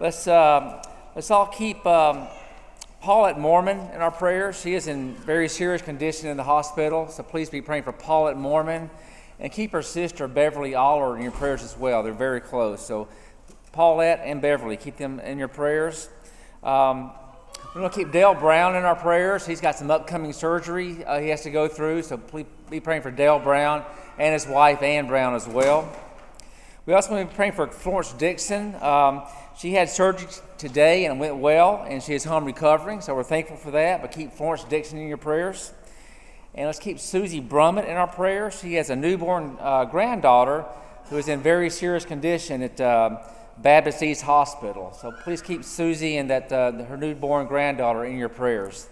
Let's, uh, let's all keep um, Paulette Mormon in our prayers. She is in very serious condition in the hospital, so please be praying for Paulette Mormon. And keep her sister Beverly Aller in your prayers as well. They're very close. So Paulette and Beverly, keep them in your prayers. Um, we're going to keep Dale Brown in our prayers. He's got some upcoming surgery uh, he has to go through, so please be praying for Dale Brown and his wife, Ann Brown, as well. We also want to be praying for Florence Dixon. Um, she had surgery today and went well, and she is home recovering, so we're thankful for that. But keep Florence Dixon in your prayers. And let's keep Susie Brummett in our prayers. She has a newborn uh, granddaughter who is in very serious condition at uh, Baptist East Hospital. So please keep Susie and that, uh, her newborn granddaughter in your prayers.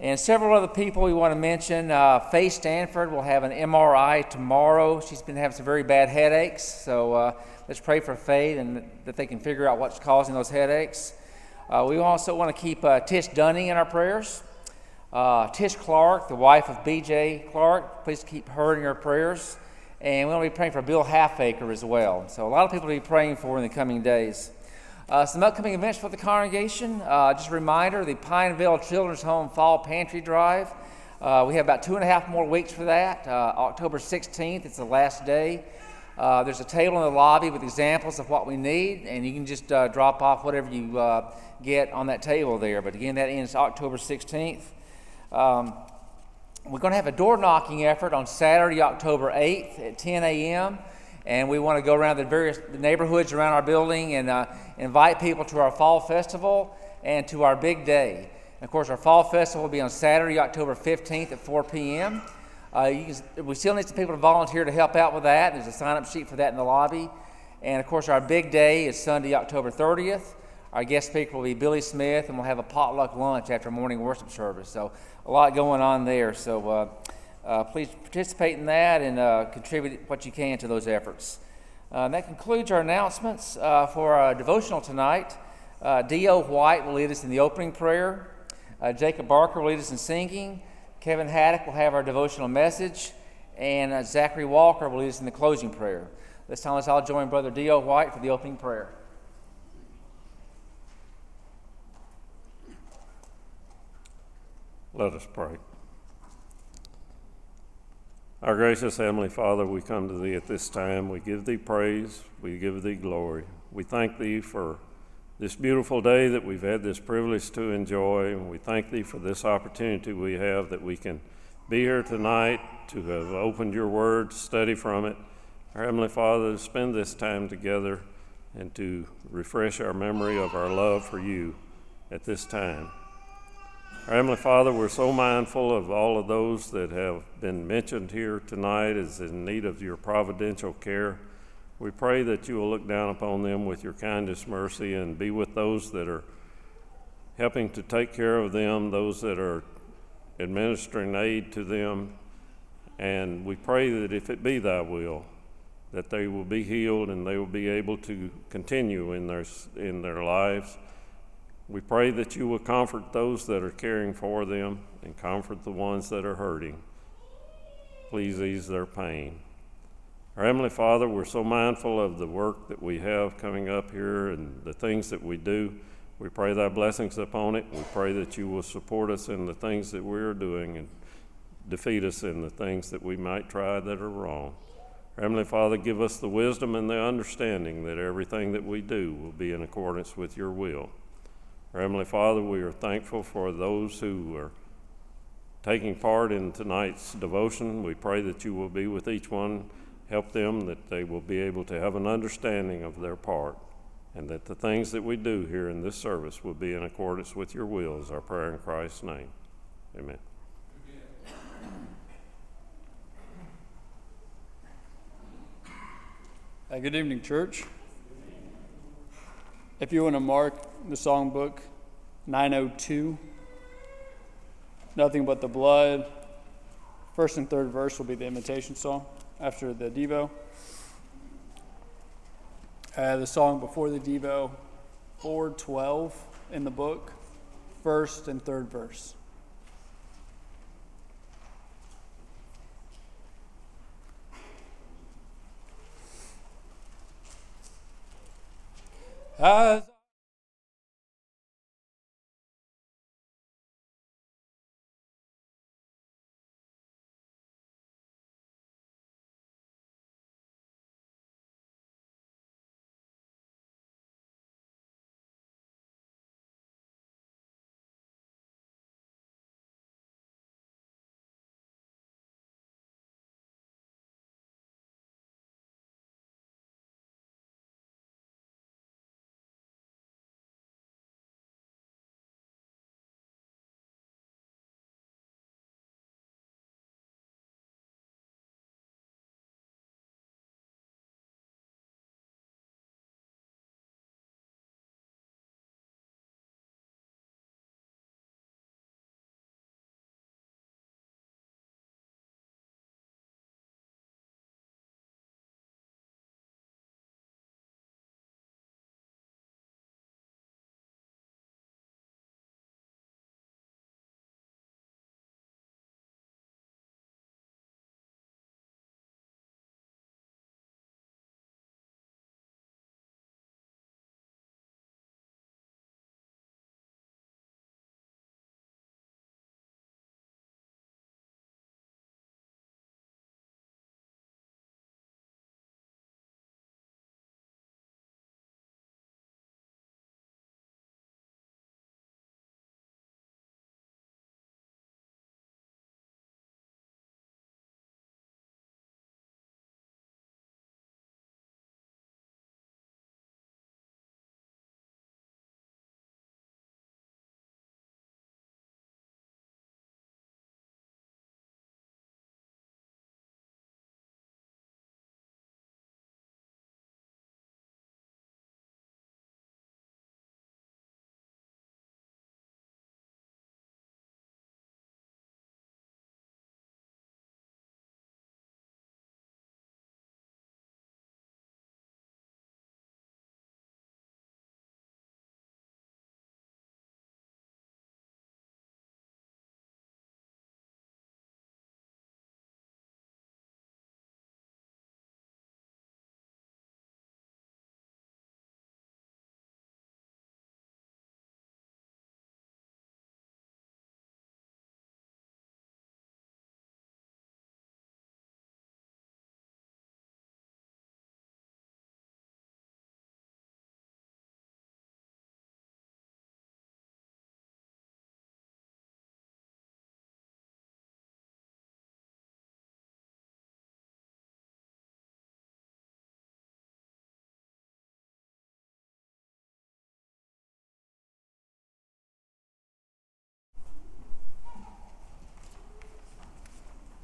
And several other people we want to mention. Uh, Faye Stanford will have an MRI tomorrow. She's been having some very bad headaches, so uh, let's pray for Faye and that they can figure out what's causing those headaches. Uh, we also want to keep uh, Tish Dunning in our prayers. Uh, Tish Clark, the wife of B.J. Clark, please keep her in your prayers. And we want to be praying for Bill Halfacre as well. So a lot of people to be praying for in the coming days. Uh, some upcoming events for the congregation. Uh, just a reminder the Pineville Children's Home Fall Pantry Drive. Uh, we have about two and a half more weeks for that. Uh, October 16th, it's the last day. Uh, there's a table in the lobby with examples of what we need, and you can just uh, drop off whatever you get on that table there. But again, that ends October 16th. Um, we're going to have a door knocking effort on Saturday, October 8th at 10 a.m and we want to go around the various neighborhoods around our building and uh, invite people to our fall festival and to our big day. And of course, our fall festival will be on Saturday, October 15th at 4 p.m. Uh, can, we still need some people to volunteer to help out with that. There's a sign up sheet for that in the lobby. And of course, our big day is Sunday, October 30th. Our guest speaker will be Billy Smith, and we'll have a potluck lunch after morning worship service. So, a lot going on there. So, uh, uh, please participate in that and uh, contribute what you can to those efforts. Uh, that concludes our announcements uh, for our devotional tonight. Uh, D.O. White will lead us in the opening prayer. Uh, Jacob Barker will lead us in singing. Kevin Haddock will have our devotional message. And Zachary Walker will lead us in the closing prayer. This time, let's all join Brother D.O. White for the opening prayer. Let us pray. Our gracious Heavenly Father, we come to Thee at this time. We give Thee praise. We give Thee glory. We thank Thee for this beautiful day that we've had this privilege to enjoy. And we thank Thee for this opportunity we have that we can be here tonight to have opened Your Word, study from it. Our Heavenly Father, to spend this time together and to refresh our memory of our love for You at this time. Our Heavenly Father, we're so mindful of all of those that have been mentioned here tonight as in need of your providential care. We pray that you will look down upon them with your kindest mercy and be with those that are helping to take care of them, those that are administering aid to them. And we pray that if it be thy will, that they will be healed and they will be able to continue in their, in their lives we pray that you will comfort those that are caring for them and comfort the ones that are hurting. Please ease their pain. Our Heavenly Father, we're so mindful of the work that we have coming up here and the things that we do. We pray thy blessings upon it. We pray that you will support us in the things that we are doing and defeat us in the things that we might try that are wrong. Our Heavenly Father, give us the wisdom and the understanding that everything that we do will be in accordance with your will. Our Heavenly Father, we are thankful for those who are taking part in tonight's devotion. We pray that you will be with each one, help them, that they will be able to have an understanding of their part, and that the things that we do here in this service will be in accordance with your will, is our prayer in Christ's name. Amen. Uh, good evening, church. If you want to mark the songbook 902, Nothing But the Blood, first and third verse will be the invitation song after the Devo. Uh, the song before the Devo, 412 in the book, first and third verse. As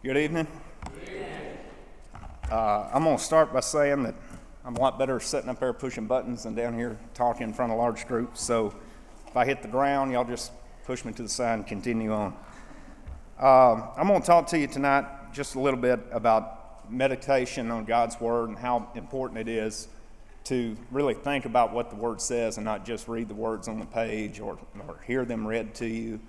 Good evening. Uh, I'm going to start by saying that I'm a lot better sitting up there pushing buttons than down here talking in front of large groups. So if I hit the ground, y'all just push me to the side and continue on. Uh, I'm going to talk to you tonight just a little bit about meditation on God's Word and how important it is to really think about what the Word says and not just read the words on the page or, or hear them read to you.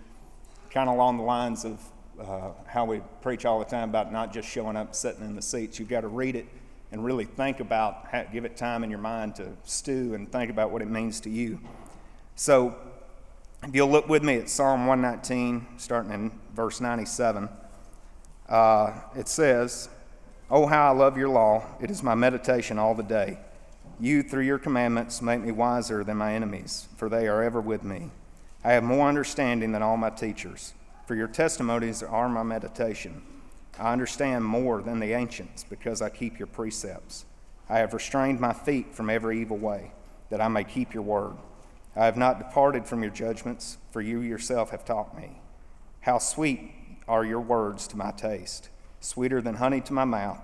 Kind of along the lines of uh, how we preach all the time about not just showing up, sitting in the seats. You've got to read it and really think about, give it time in your mind to stew and think about what it means to you. So, if you'll look with me at Psalm 119, starting in verse 97, uh, it says, Oh, how I love your law! It is my meditation all the day. You, through your commandments, make me wiser than my enemies, for they are ever with me. I have more understanding than all my teachers for your testimonies are my meditation. I understand more than the ancients because I keep your precepts. I have restrained my feet from every evil way, that I may keep your word. I have not departed from your judgments, for you yourself have taught me. How sweet are your words to my taste, sweeter than honey to my mouth.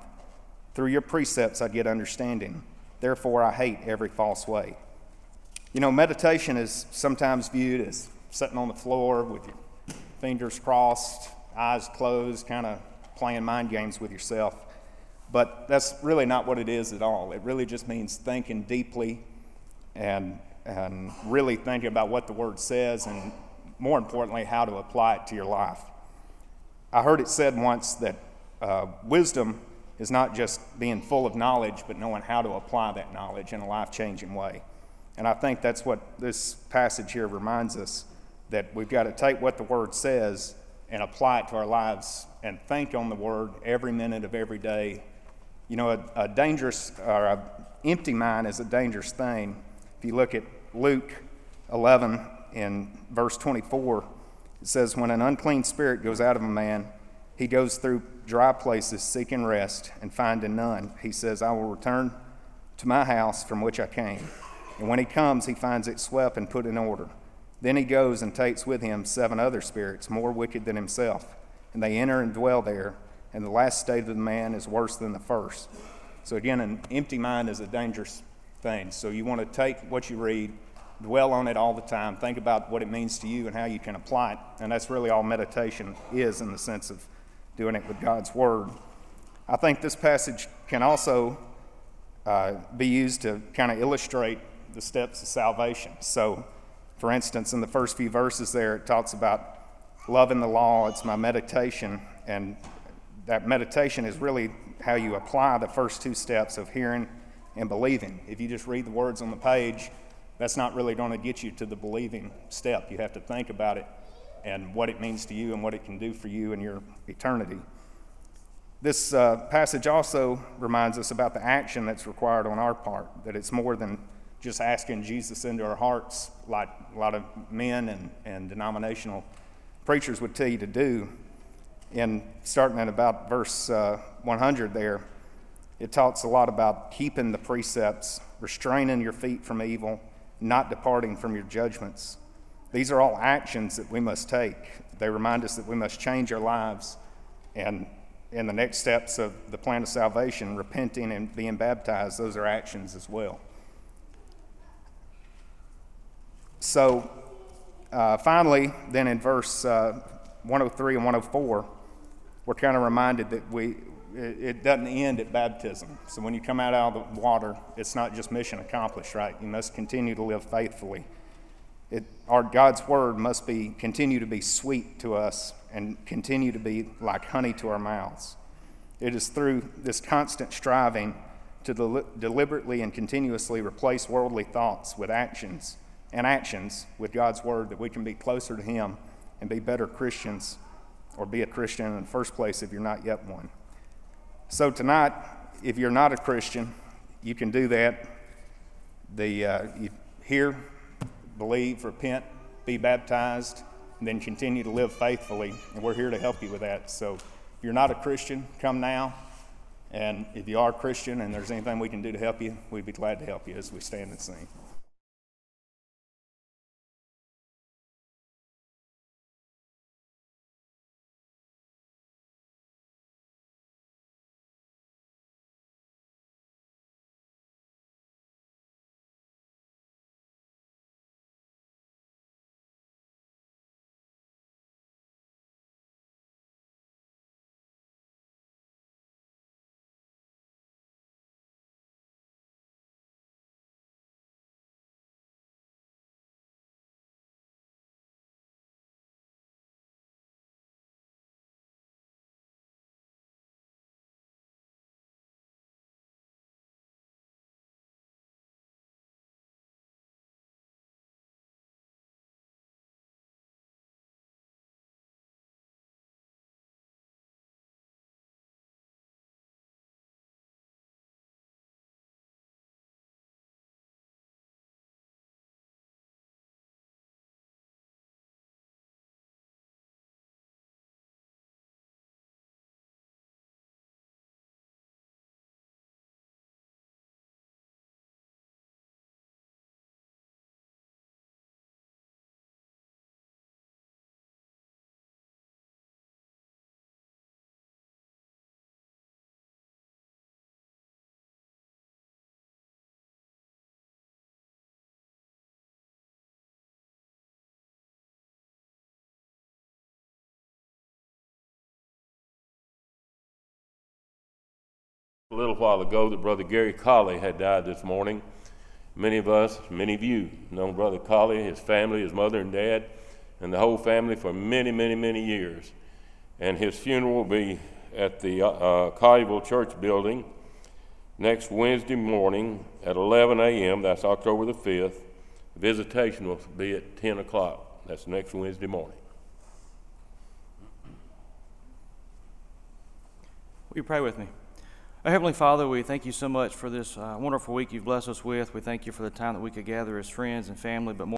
Through your precepts I get understanding. Therefore I hate every false way. You know, meditation is sometimes viewed as sitting on the floor with your fingers crossed, eyes closed, kind of playing mind games with yourself. But that's really not what it is at all. It really just means thinking deeply and, and really thinking about what the Word says and, more importantly, how to apply it to your life. I heard it said once that uh, wisdom is not just being full of knowledge, but knowing how to apply that knowledge in a life changing way. And I think that's what this passage here reminds us that we've got to take what the Word says and apply it to our lives and think on the Word every minute of every day. You know, a, a dangerous or an empty mind is a dangerous thing. If you look at Luke 11 in verse 24, it says, When an unclean spirit goes out of a man, he goes through dry places seeking rest and finding none. He says, I will return to my house from which I came. And when he comes, he finds it swept and put in order. Then he goes and takes with him seven other spirits, more wicked than himself, and they enter and dwell there. And the last state of the man is worse than the first. So, again, an empty mind is a dangerous thing. So, you want to take what you read, dwell on it all the time, think about what it means to you and how you can apply it. And that's really all meditation is in the sense of doing it with God's Word. I think this passage can also uh, be used to kind of illustrate the steps of salvation. So, for instance, in the first few verses there, it talks about loving the law, it's my meditation, and that meditation is really how you apply the first two steps of hearing and believing. If you just read the words on the page, that's not really going to get you to the believing step. You have to think about it and what it means to you and what it can do for you in your eternity. This uh, passage also reminds us about the action that's required on our part, that it's more than just asking Jesus into our hearts, like a lot of men and, and denominational preachers would tell you to do. In starting at about verse uh, 100 there, it talks a lot about keeping the precepts, restraining your feet from evil, not departing from your judgments. These are all actions that we must take. They remind us that we must change our lives. And in the next steps of the plan of salvation, repenting and being baptized, those are actions as well. So, uh, finally, then in verse uh, 103 and 104, we're kind of reminded that we it, it doesn't end at baptism. So when you come out of the water, it's not just mission accomplished, right? You must continue to live faithfully. It, our God's word must be continue to be sweet to us and continue to be like honey to our mouths. It is through this constant striving to del- deliberately and continuously replace worldly thoughts with actions and actions with God's Word that we can be closer to Him and be better Christians or be a Christian in the first place if you're not yet one. So, tonight, if you're not a Christian, you can do that. The, uh, you hear, believe, repent, be baptized, and then continue to live faithfully. And we're here to help you with that. So, if you're not a Christian, come now. And if you are a Christian and there's anything we can do to help you, we'd be glad to help you as we stand and sing. A little while ago that Brother Gary Colley had died this morning. Many of us, many of you, know Brother Colley, his family, his mother and dad, and the whole family for many, many, many years. And his funeral will be at the uh, uh, Colleyville Church Building next Wednesday morning at 11 a.m. That's October the 5th. Visitation will be at 10 o'clock. That's next Wednesday morning. Will you pray with me? Heavenly Father, we thank you so much for this uh, wonderful week you've blessed us with. We thank you for the time that we could gather as friends and family, but more